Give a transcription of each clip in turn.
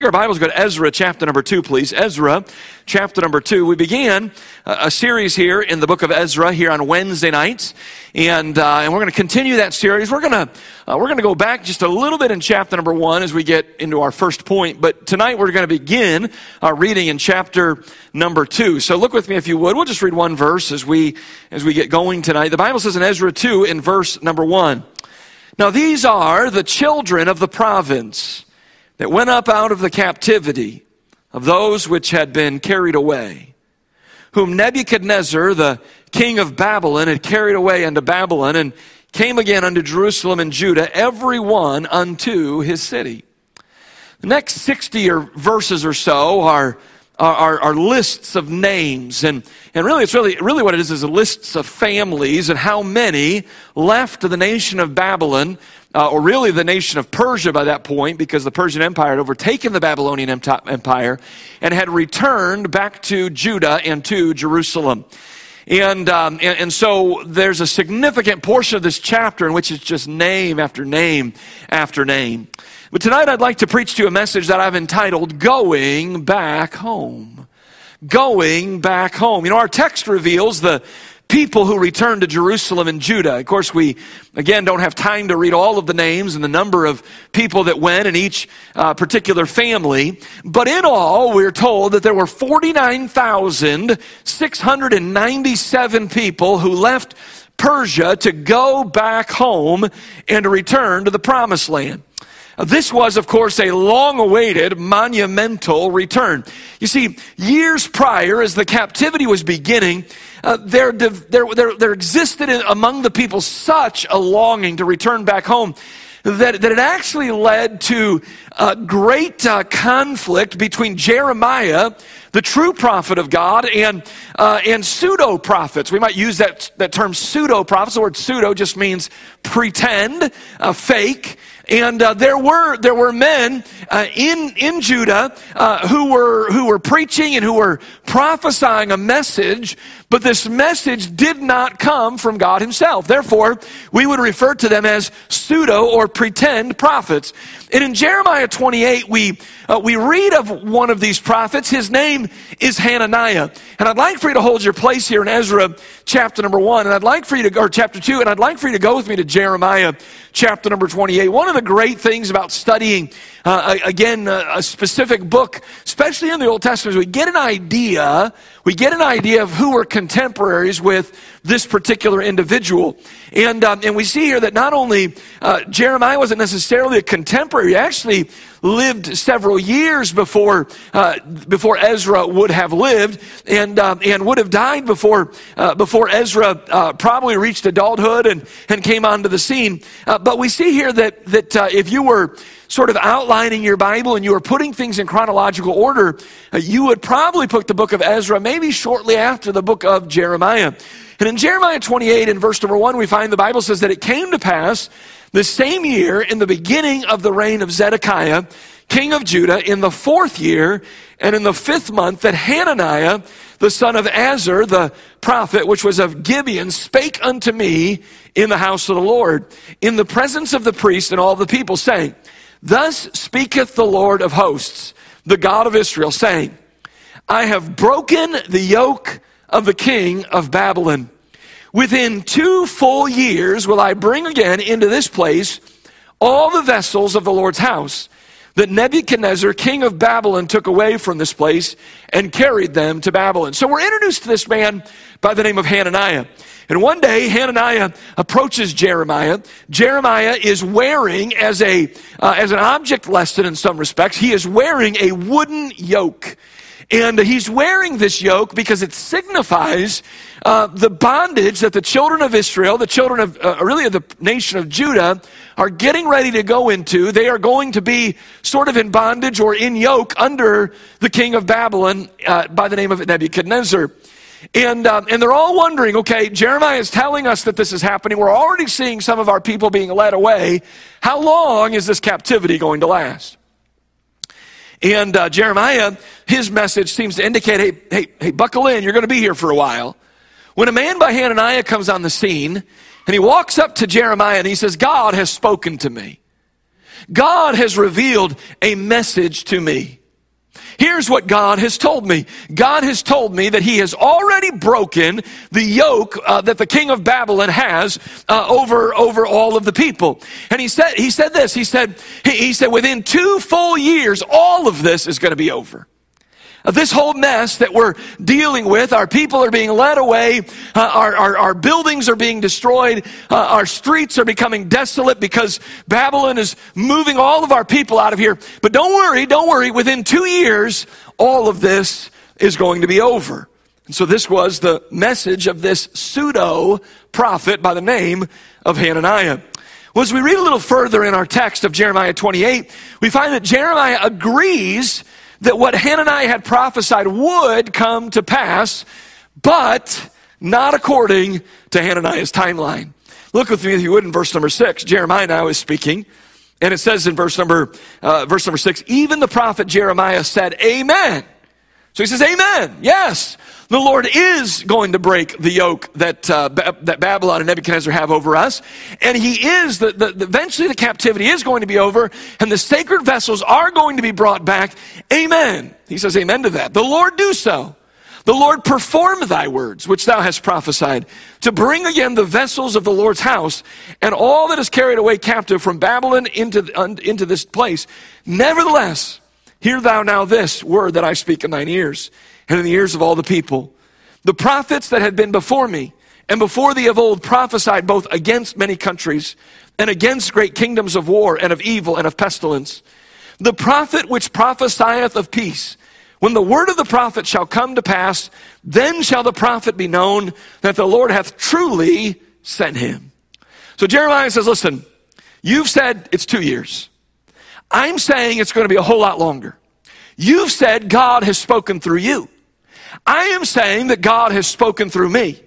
Our Bibles go to Ezra chapter number two, please. Ezra chapter number two. We began a series here in the book of Ezra here on Wednesday nights, and uh, and we're going to continue that series. We're to uh, we're to go back just a little bit in chapter number one as we get into our first point. But tonight we're going to begin our reading in chapter number two. So look with me if you would. We'll just read one verse as we as we get going tonight. The Bible says in Ezra two in verse number one. Now these are the children of the province that went up out of the captivity of those which had been carried away, whom Nebuchadnezzar, the king of Babylon, had carried away unto Babylon, and came again unto Jerusalem and Judah, every one unto his city. The next 60 or verses or so are, are, are, lists of names, and, and really it's really, really what it is is a lists of families and how many left the nation of Babylon uh, or really the nation of Persia by that point, because the Persian Empire had overtaken the Babylonian Empire and had returned back to Judah and to Jerusalem. And, um, and, and, so there's a significant portion of this chapter in which it's just name after name after name. But tonight I'd like to preach to you a message that I've entitled Going Back Home. Going Back Home. You know, our text reveals the people who returned to Jerusalem and Judah. Of course, we again don't have time to read all of the names and the number of people that went in each uh, particular family. But in all, we're told that there were 49,697 people who left Persia to go back home and to return to the promised land. This was, of course, a long awaited, monumental return. You see, years prior, as the captivity was beginning, uh, there, there, there, there existed among the people such a longing to return back home that, that it actually led to a great uh, conflict between Jeremiah, the true prophet of God, and, uh, and pseudo prophets. We might use that, that term pseudo prophets. The word pseudo just means pretend, uh, fake. And uh, there were there were men uh, in in Judah uh, who were who were preaching and who were prophesying a message, but this message did not come from God Himself. Therefore, we would refer to them as pseudo or pretend prophets. And in Jeremiah 28, we, uh, we read of one of these prophets. His name is Hananiah. And I'd like for you to hold your place here in Ezra chapter number one. And I'd like for you to, or chapter two, and I'd like for you to go with me to Jeremiah chapter number 28. One of the great things about studying, uh, again, a, a specific book, especially in the Old Testament, we get an idea, we get an idea of who were contemporaries with this particular individual. And, um, and we see here that not only uh, Jeremiah wasn't necessarily a contemporary, he actually lived several years before, uh, before Ezra would have lived and, um, and would have died before, uh, before Ezra uh, probably reached adulthood and, and came onto the scene. Uh, but we see here that, that if you were sort of outlining your Bible and you were putting things in chronological order, uh, you would probably put the book of Ezra maybe shortly after the book of Jeremiah. And in Jeremiah 28, in verse number 1, we find the Bible says that it came to pass the same year, in the beginning of the reign of Zedekiah, king of Judah, in the fourth year, and in the fifth month, that Hananiah, the son of Azur, the prophet, which was of Gibeon, spake unto me in the house of the Lord, in the presence of the priest and all the people, saying, Thus speaketh the Lord of hosts, the God of Israel, saying, I have broken the yoke of the king of Babylon. Within two full years will I bring again into this place all the vessels of the Lord's house that Nebuchadnezzar, king of Babylon, took away from this place and carried them to Babylon. So we're introduced to this man by the name of Hananiah. And one day, Hananiah approaches Jeremiah. Jeremiah is wearing, as, a, uh, as an object lesson in some respects, he is wearing a wooden yoke. And he's wearing this yoke because it signifies uh, the bondage that the children of Israel, the children of uh, really of the nation of Judah, are getting ready to go into. They are going to be sort of in bondage or in yoke under the king of Babylon uh, by the name of Nebuchadnezzar. And, um, and they're all wondering okay, Jeremiah is telling us that this is happening. We're already seeing some of our people being led away. How long is this captivity going to last? And uh, Jeremiah, his message seems to indicate, hey, hey, hey, buckle in, you're going to be here for a while. When a man by Hananiah comes on the scene, and he walks up to Jeremiah and he says, God has spoken to me. God has revealed a message to me. Here's what God has told me. God has told me that He has already broken the yoke uh, that the king of Babylon has uh, over over all of the people. And He said He said this. He said he, he said within two full years, all of this is going to be over this whole mess that we're dealing with. Our people are being led away. Uh, our, our, our, buildings are being destroyed. Uh, our streets are becoming desolate because Babylon is moving all of our people out of here. But don't worry, don't worry. Within two years, all of this is going to be over. And so this was the message of this pseudo prophet by the name of Hananiah. Well, as we read a little further in our text of Jeremiah 28, we find that Jeremiah agrees that what Hananiah had prophesied would come to pass, but not according to Hananiah's timeline. Look with me, if you would, in verse number six. Jeremiah now is speaking, and it says in verse number uh, verse number six, even the prophet Jeremiah said, "Amen." So he says, "Amen." Yes, the Lord is going to break the yoke that, uh, that Babylon and Nebuchadnezzar have over us. And He is, the, the, eventually the captivity is going to be over and the sacred vessels are going to be brought back. Amen. He says amen to that. The Lord do so. The Lord perform thy words, which thou hast prophesied, to bring again the vessels of the Lord's house and all that is carried away captive from Babylon into, into this place. Nevertheless, hear thou now this word that I speak in thine ears and in the ears of all the people. The prophets that had been before me and before thee of old prophesied both against many countries and against great kingdoms of war and of evil and of pestilence. The prophet which prophesieth of peace, when the word of the prophet shall come to pass, then shall the prophet be known that the Lord hath truly sent him. So Jeremiah says, listen, you've said it's two years. I'm saying it's going to be a whole lot longer. You've said God has spoken through you. I am saying that God has spoken through me.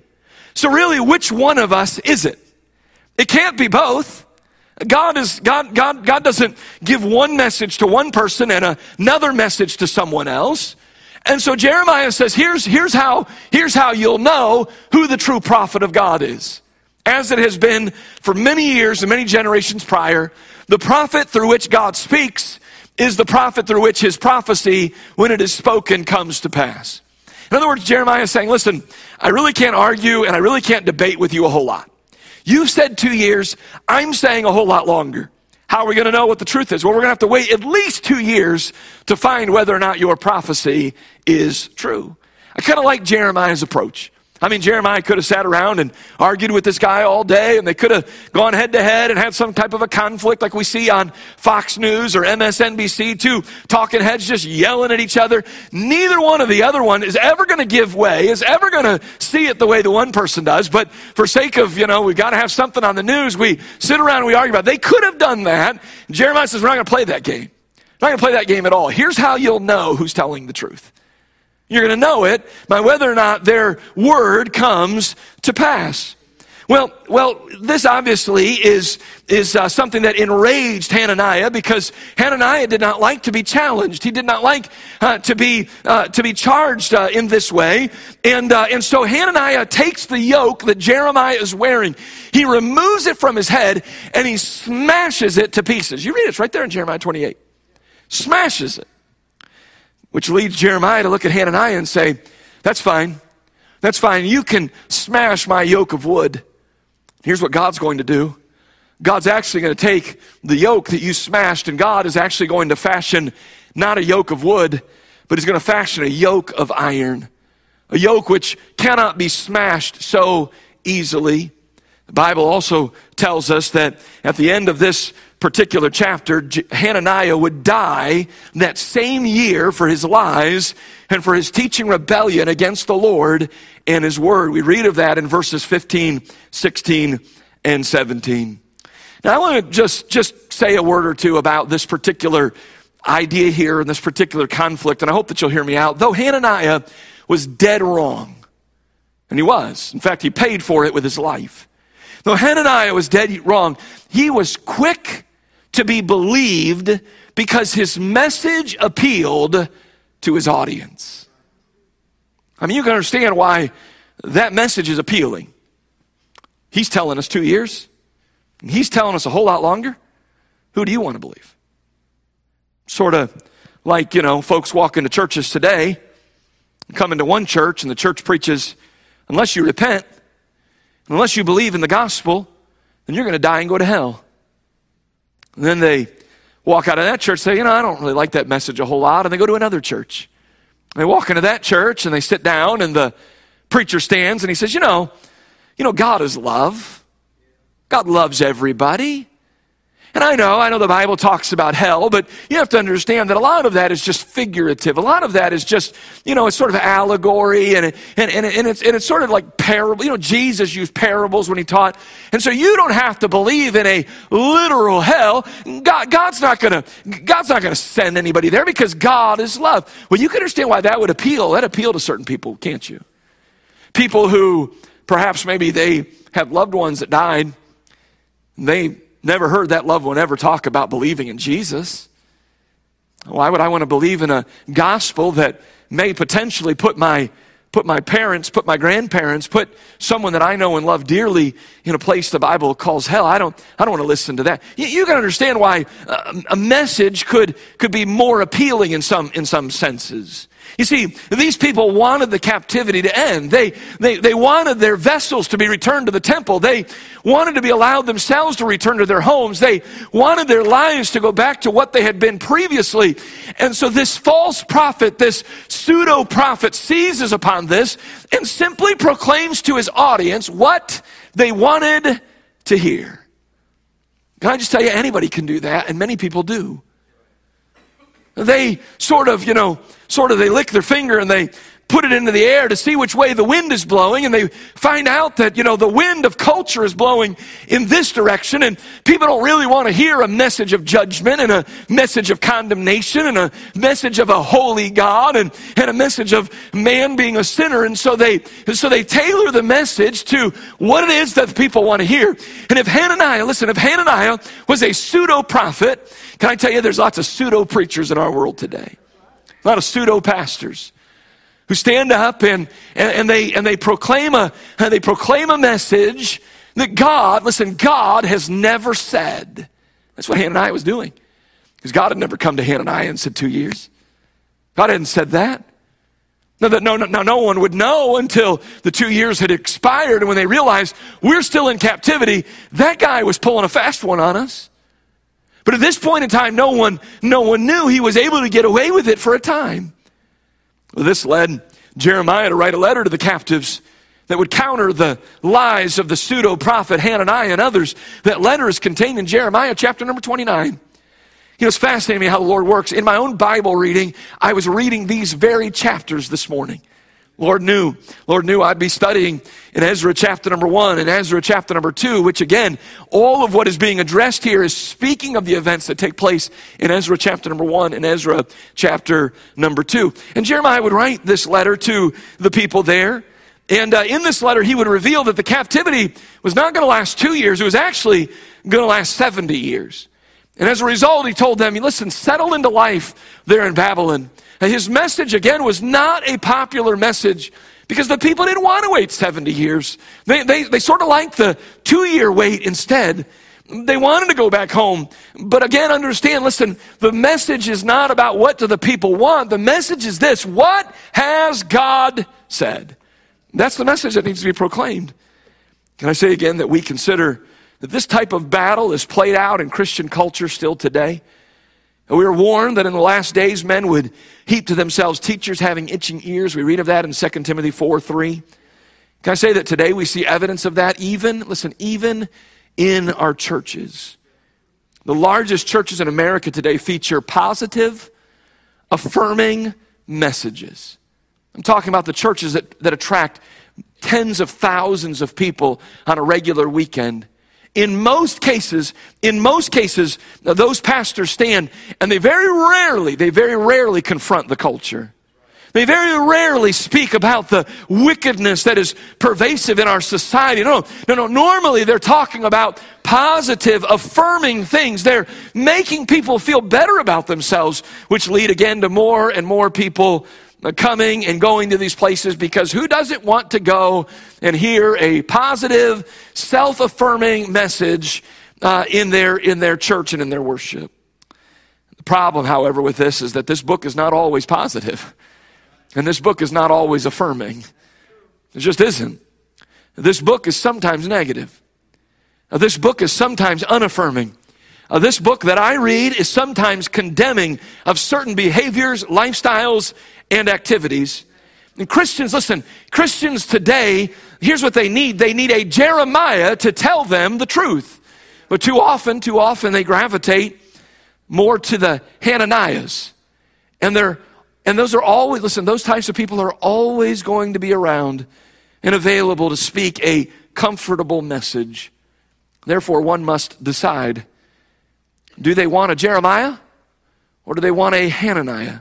So really, which one of us is it? It can't be both. God is, God, God, God doesn't give one message to one person and another message to someone else. And so Jeremiah says, here's, here's how, here's how you'll know who the true prophet of God is. As it has been for many years and many generations prior, the prophet through which God speaks is the prophet through which his prophecy, when it is spoken, comes to pass. In other words, Jeremiah is saying, listen, I really can't argue and I really can't debate with you a whole lot. You've said two years. I'm saying a whole lot longer. How are we going to know what the truth is? Well, we're going to have to wait at least two years to find whether or not your prophecy is true. I kind of like Jeremiah's approach. I mean, Jeremiah could have sat around and argued with this guy all day, and they could have gone head to head and had some type of a conflict like we see on Fox News or MSNBC, two talking heads just yelling at each other. Neither one of the other one is ever going to give way, is ever going to see it the way the one person does. But for sake of, you know, we've got to have something on the news, we sit around and we argue about it. They could have done that. Jeremiah says, we're not going to play that game. We're not going to play that game at all. Here's how you'll know who's telling the truth. You're going to know it by whether or not their word comes to pass. Well, well, this obviously is is uh, something that enraged Hananiah because Hananiah did not like to be challenged. He did not like uh, to be uh, to be charged uh, in this way, and uh, and so Hananiah takes the yoke that Jeremiah is wearing, he removes it from his head, and he smashes it to pieces. You read it; it's right there in Jeremiah 28. Smashes it. Which leads Jeremiah to look at Hananiah and say, That's fine. That's fine. You can smash my yoke of wood. Here's what God's going to do God's actually going to take the yoke that you smashed, and God is actually going to fashion not a yoke of wood, but He's going to fashion a yoke of iron. A yoke which cannot be smashed so easily. The Bible also tells us that at the end of this particular chapter, Hananiah would die that same year for his lies and for his teaching rebellion against the Lord and his word. We read of that in verses 15, 16, and 17. Now I want to just, just say a word or two about this particular idea here and this particular conflict, and I hope that you'll hear me out. Though Hananiah was dead wrong, and he was. In fact, he paid for it with his life. Though Hananiah was dead wrong, he was quick to be believed because his message appealed to his audience. I mean, you can understand why that message is appealing. He's telling us two years, he's telling us a whole lot longer. Who do you want to believe? Sort of like, you know, folks walk into churches today, come into one church, and the church preaches, unless you repent, unless you believe in the gospel, then you're going to die and go to hell. And then they walk out of that church say, you know, I don't really like that message a whole lot, and they go to another church. They walk into that church and they sit down, and the preacher stands and he says, you know, you know, God is love. God loves everybody. And I know, I know the Bible talks about hell, but you have to understand that a lot of that is just figurative. A lot of that is just, you know, it's sort of allegory and, and, and, and, it's, and it's sort of like parable. You know, Jesus used parables when he taught. And so you don't have to believe in a literal hell. God, God's not gonna, God's not gonna send anybody there because God is love. Well, you can understand why that would appeal. That appeal to certain people, can't you? People who perhaps maybe they have loved ones that died. They never heard that loved one ever talk about believing in Jesus. Why would I want to believe in a gospel that may potentially put my put my parents, put my grandparents, put someone that I know and love dearly in a place the Bible calls hell. I don't, I don't want to listen to that. You, you can understand why a, a message could, could be more appealing in some, in some senses. You see, these people wanted the captivity to end. They, they, they wanted their vessels to be returned to the temple. They wanted to be allowed themselves to return to their homes. They wanted their lives to go back to what they had been previously. And so this false prophet, this pseudo prophet seizes upon this and simply proclaims to his audience what they wanted to hear. Can I just tell you, anybody can do that, and many people do. They sort of, you know, sort of they lick their finger and they put it into the air to see which way the wind is blowing and they find out that you know the wind of culture is blowing in this direction and people don't really want to hear a message of judgment and a message of condemnation and a message of a holy god and, and a message of man being a sinner and so they so they tailor the message to what it is that people want to hear. And if hananiah listen if hananiah was a pseudo prophet can i tell you there's lots of pseudo preachers in our world today. A lot of pseudo pastors who stand up and, and, and, they, and they, proclaim a, uh, they proclaim a message that God, listen, God has never said. That's what Hananiah was doing. Because God had never come to Hananiah and said two years. God hadn't said that. No, no, no, no one would know until the two years had expired and when they realized we're still in captivity, that guy was pulling a fast one on us. But at this point in time, no one, no one knew he was able to get away with it for a time. This led Jeremiah to write a letter to the captives that would counter the lies of the pseudo prophet Hananiah and others. That letter is contained in Jeremiah chapter number 29. You know, it's fascinating how the Lord works. In my own Bible reading, I was reading these very chapters this morning. Lord knew, Lord knew I'd be studying in Ezra chapter number one and Ezra chapter number two, which again, all of what is being addressed here is speaking of the events that take place in Ezra chapter number one and Ezra chapter number two. And Jeremiah would write this letter to the people there. And uh, in this letter, he would reveal that the captivity was not going to last two years. It was actually going to last 70 years. And as a result, he told them, listen, settle into life there in Babylon. His message, again, was not a popular message because the people didn't want to wait 70 years. They, they, they sort of liked the two year wait instead. They wanted to go back home. But again, understand, listen, the message is not about what do the people want. The message is this what has God said? That's the message that needs to be proclaimed. Can I say again that we consider that this type of battle is played out in Christian culture still today? We were warned that in the last days men would heap to themselves teachers having itching ears. We read of that in 2 Timothy 4 3. Can I say that today we see evidence of that even, listen, even in our churches? The largest churches in America today feature positive, affirming messages. I'm talking about the churches that, that attract tens of thousands of people on a regular weekend in most cases, in most cases, those pastors stand and they very rarely, they very rarely confront the culture. They very rarely speak about the wickedness that is pervasive in our society. No, no, no. Normally they're talking about positive, affirming things. They're making people feel better about themselves, which lead again to more and more people coming and going to these places because who doesn't want to go and hear a positive, self affirming message uh, in, their, in their church and in their worship. The problem, however, with this is that this book is not always positive, and this book is not always affirming. It just isn't. This book is sometimes negative. This book is sometimes unaffirming. Uh, this book that I read is sometimes condemning of certain behaviors, lifestyles, and activities. And Christians, listen, Christians today, here's what they need. They need a Jeremiah to tell them the truth. But too often, too often they gravitate more to the Hananiahs. And they're and those are always listen, those types of people are always going to be around and available to speak a comfortable message. Therefore, one must decide do they want a Jeremiah or do they want a Hananiah?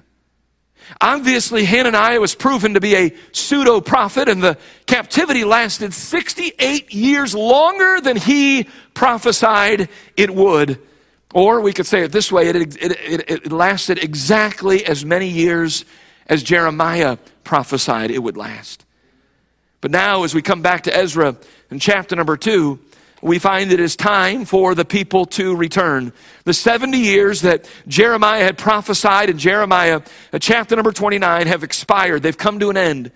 Obviously, Hananiah was proven to be a pseudo prophet, and the captivity lasted 68 years longer than he prophesied it would. Or we could say it this way it, it, it, it, lasted exactly as many years as Jeremiah prophesied it would last. But now, as we come back to Ezra in chapter number two, we find it is time for the people to return. The 70 years that Jeremiah had prophesied in Jeremiah uh, chapter number 29 have expired. They've come to an end.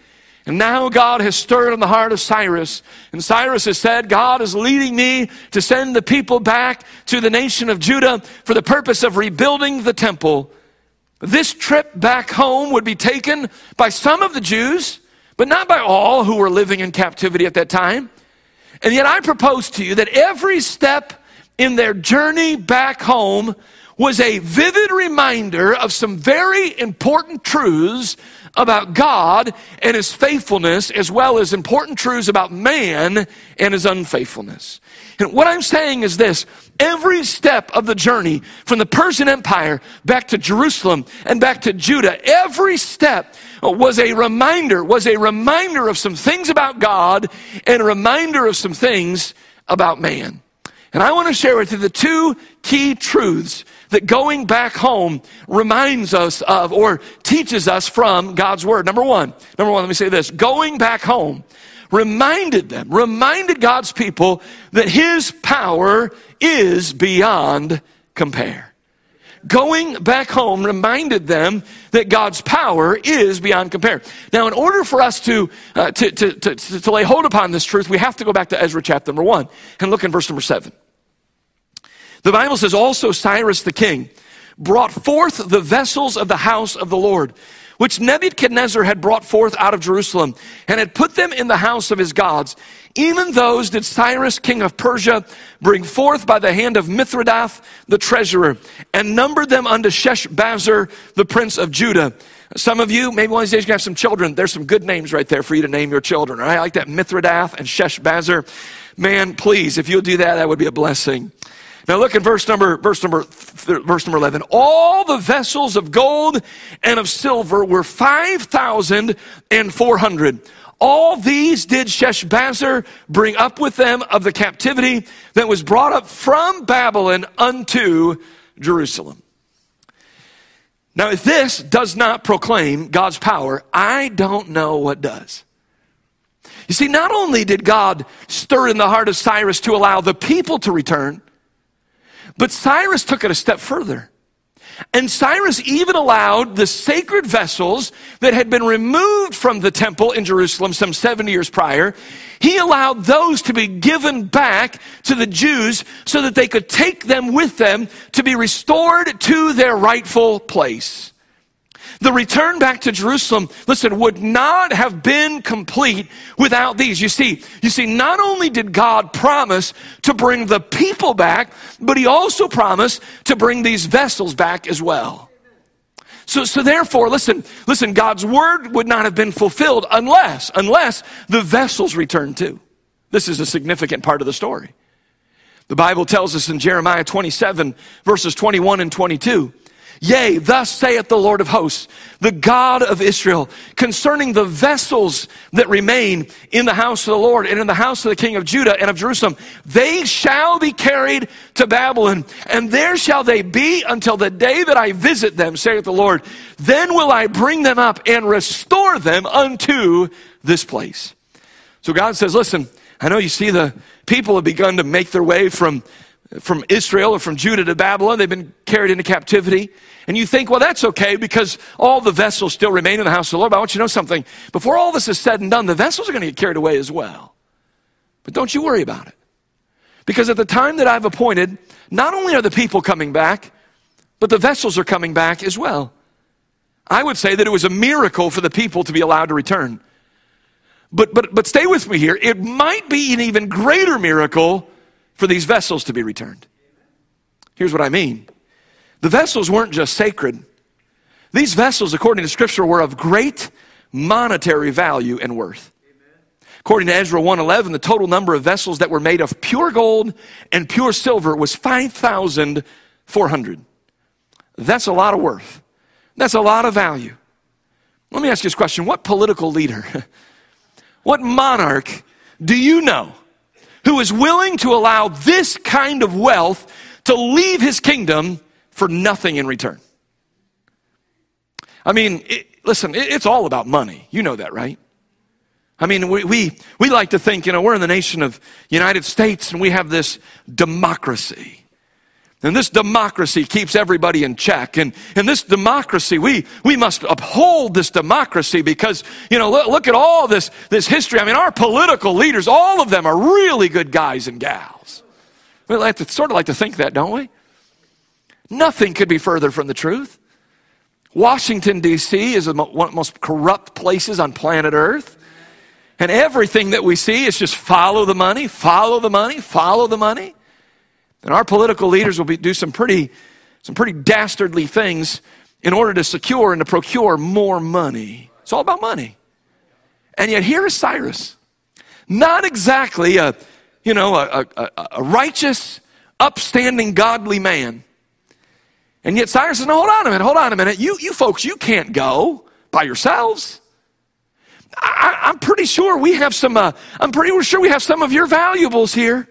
And now God has stirred in the heart of Cyrus. And Cyrus has said, God is leading me to send the people back to the nation of Judah for the purpose of rebuilding the temple. This trip back home would be taken by some of the Jews, but not by all who were living in captivity at that time. And yet I propose to you that every step in their journey back home was a vivid reminder of some very important truths about God and his faithfulness, as well as important truths about man and his unfaithfulness. And what I'm saying is this every step of the journey from the Persian Empire back to Jerusalem and back to Judah, every step was a reminder, was a reminder of some things about God and a reminder of some things about man. And I want to share with you the two key truths that going back home reminds us of or teaches us from God's Word. Number one, number one, let me say this going back home reminded them, reminded God's people that His power is beyond compare. Going back home reminded them that God's power is beyond compare. Now, in order for us to, uh, to, to, to, to lay hold upon this truth, we have to go back to Ezra chapter number one and look in verse number seven. The Bible says also Cyrus the king brought forth the vessels of the house of the Lord, which Nebuchadnezzar had brought forth out of Jerusalem, and had put them in the house of his gods. Even those did Cyrus, king of Persia, bring forth by the hand of Mithredath, the treasurer, and numbered them unto Sheshbazzar, the prince of Judah. Some of you, maybe one of these days, you have some children. There's some good names right there for you to name your children. Right? I like that Mithredath and Sheshbazzar. Man, please, if you'll do that, that would be a blessing. Now look at verse number, verse number, verse number 11. All the vessels of gold and of silver were 5,400. All these did Sheshbazzar bring up with them of the captivity that was brought up from Babylon unto Jerusalem. Now, if this does not proclaim God's power, I don't know what does. You see, not only did God stir in the heart of Cyrus to allow the people to return, but Cyrus took it a step further. And Cyrus even allowed the sacred vessels that had been removed from the temple in Jerusalem some 70 years prior, he allowed those to be given back to the Jews so that they could take them with them to be restored to their rightful place. The return back to Jerusalem, listen, would not have been complete without these. You see, you see, not only did God promise to bring the people back, but he also promised to bring these vessels back as well. So, so therefore, listen, listen, God's word would not have been fulfilled unless, unless the vessels returned too. This is a significant part of the story. The Bible tells us in Jeremiah 27 verses 21 and 22, Yea, thus saith the Lord of hosts, the God of Israel, concerning the vessels that remain in the house of the Lord and in the house of the king of Judah and of Jerusalem. They shall be carried to Babylon, and there shall they be until the day that I visit them, saith the Lord. Then will I bring them up and restore them unto this place. So God says, listen, I know you see the people have begun to make their way from from Israel or from Judah to Babylon. They've been carried into captivity. And you think, well, that's okay because all the vessels still remain in the house of the Lord. But I want you to know something. Before all this is said and done, the vessels are going to get carried away as well. But don't you worry about it. Because at the time that I've appointed, not only are the people coming back, but the vessels are coming back as well. I would say that it was a miracle for the people to be allowed to return. But, but, but stay with me here. It might be an even greater miracle for these vessels to be returned. Here's what I mean the vessels weren't just sacred, these vessels, according to Scripture, were of great monetary value and worth. According to Ezra 111, the total number of vessels that were made of pure gold and pure silver was 5,400. That's a lot of worth. That's a lot of value. Let me ask you this question What political leader, what monarch do you know who is willing to allow this kind of wealth to leave his kingdom for nothing in return? I mean, it, listen, it, it's all about money. You know that, right? I mean, we, we, we like to think, you know, we're in the nation of United States and we have this democracy. And this democracy keeps everybody in check. And, and this democracy, we, we must uphold this democracy because, you know, look, look at all this, this history. I mean, our political leaders, all of them are really good guys and gals. We like to, sort of like to think that, don't we? Nothing could be further from the truth. Washington, D.C. is one of the most corrupt places on planet Earth. And everything that we see is just follow the money, follow the money, follow the money. And our political leaders will be, do some pretty, some pretty dastardly things in order to secure and to procure more money. It's all about money. And yet here is Cyrus. Not exactly a, you know, a, a, a righteous, upstanding, godly man. And yet Cyrus says, no, hold on a minute, hold on a minute. You, you folks, you can't go by yourselves. I, am pretty sure we have some, uh, I'm pretty sure we have some of your valuables here.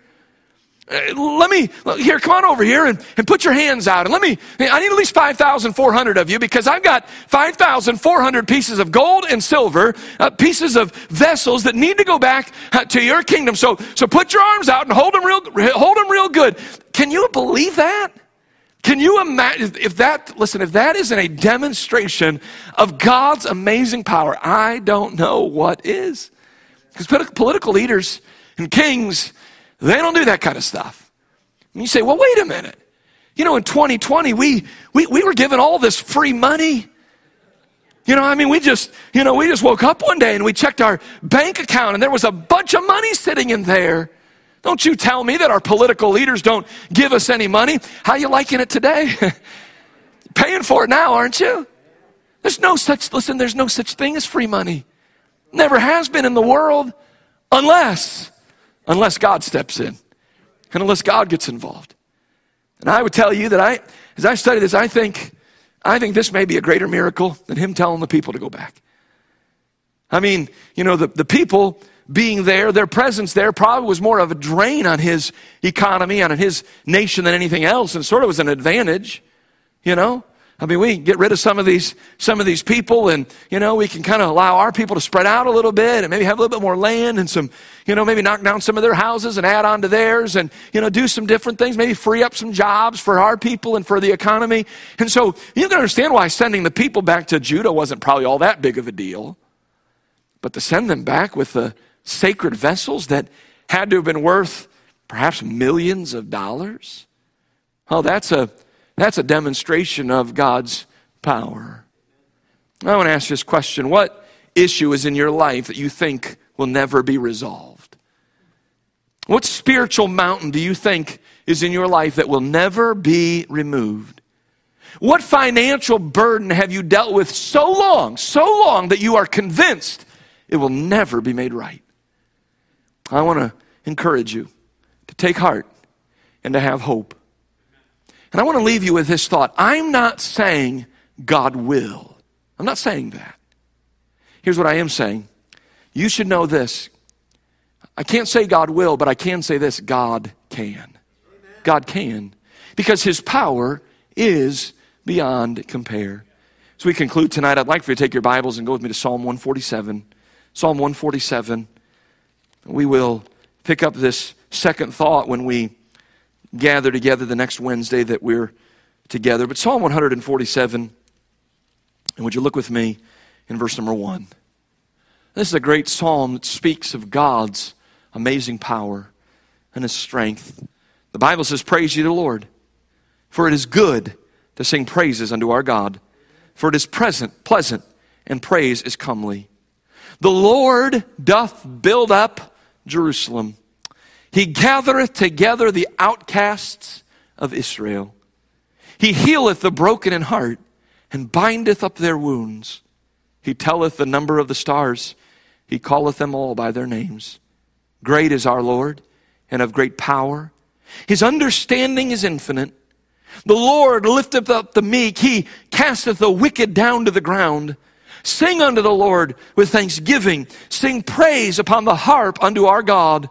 Uh, let me, here, come on over here and, and put your hands out. And let me, I need at least 5,400 of you because I've got 5,400 pieces of gold and silver, uh, pieces of vessels that need to go back uh, to your kingdom. So, so put your arms out and hold them real, hold them real good. Can you believe that? Can you imagine if that, listen, if that isn't a demonstration of God's amazing power, I don't know what is. Because political leaders and kings, they don't do that kind of stuff. And you say, well, wait a minute. You know, in 2020, we, we, we were given all this free money. You know, I mean, we just, you know, we just woke up one day and we checked our bank account and there was a bunch of money sitting in there. Don't you tell me that our political leaders don't give us any money. How you liking it today? Paying for it now, aren't you? There's no such, listen, there's no such thing as free money. Never has been in the world unless, unless God steps in and unless God gets involved. And I would tell you that I, as I study this, I think, I think this may be a greater miracle than him telling the people to go back. I mean, you know, the, the people being there, their presence there probably was more of a drain on his economy, on his nation than anything else, and sort of was an advantage, you know? I mean, we can get rid of some of these, some of these people and, you know, we can kind of allow our people to spread out a little bit and maybe have a little bit more land and some, you know, maybe knock down some of their houses and add on to theirs and, you know, do some different things, maybe free up some jobs for our people and for the economy. And so you can understand why sending the people back to Judah wasn't probably all that big of a deal. But to send them back with the sacred vessels that had to have been worth perhaps millions of dollars? Oh, that's a, that's a demonstration of God's power. I want to ask this question What issue is in your life that you think will never be resolved? What spiritual mountain do you think is in your life that will never be removed? What financial burden have you dealt with so long, so long that you are convinced it will never be made right? I want to encourage you to take heart and to have hope. And I want to leave you with this thought. I'm not saying God will. I'm not saying that. Here's what I am saying. You should know this. I can't say God will, but I can say this God can. God can. Because his power is beyond compare. As we conclude tonight, I'd like for you to take your Bibles and go with me to Psalm 147. Psalm 147. We will pick up this second thought when we gather together the next Wednesday that we're together. But Psalm 147, and would you look with me in verse number one? This is a great psalm that speaks of God's amazing power and his strength. The Bible says, Praise ye the Lord, for it is good to sing praises unto our God, for it is present, pleasant, and praise is comely. The Lord doth build up Jerusalem. He gathereth together the outcasts of Israel. He healeth the broken in heart and bindeth up their wounds. He telleth the number of the stars. He calleth them all by their names. Great is our Lord and of great power. His understanding is infinite. The Lord lifteth up the meek. He casteth the wicked down to the ground. Sing unto the Lord with thanksgiving. Sing praise upon the harp unto our God,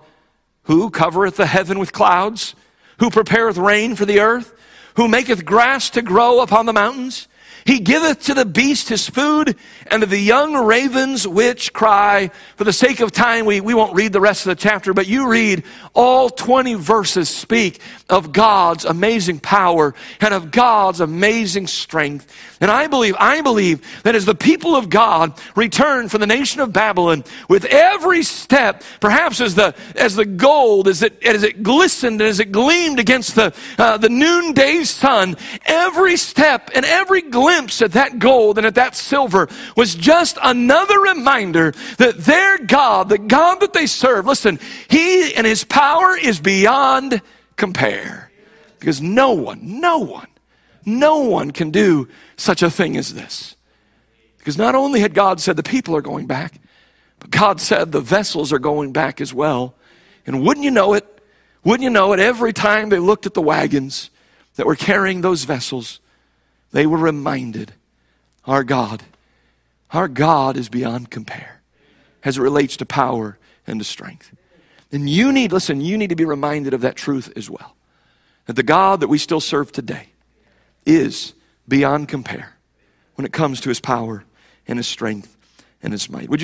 who covereth the heaven with clouds, who prepareth rain for the earth, who maketh grass to grow upon the mountains. He giveth to the beast his food, and to the young ravens which cry. For the sake of time, we, we won't read the rest of the chapter, but you read all 20 verses speak of God's amazing power and of God's amazing strength. And I believe, I believe that as the people of God return from the nation of Babylon, with every step, perhaps as the, as the gold, as it, as it glistened, as it gleamed against the, uh, the noonday sun, every step and every glimpse at that gold and at that silver was just another reminder that their God, the God that they serve, listen, He and His power is beyond compare. Because no one, no one, no one can do such a thing as this. Because not only had God said the people are going back, but God said the vessels are going back as well. And wouldn't you know it? Wouldn't you know it? Every time they looked at the wagons that were carrying those vessels, they were reminded our God, our God is beyond compare as it relates to power and to strength. And you need, listen, you need to be reminded of that truth as well. That the God that we still serve today is beyond compare when it comes to his power and his strength and his might. Would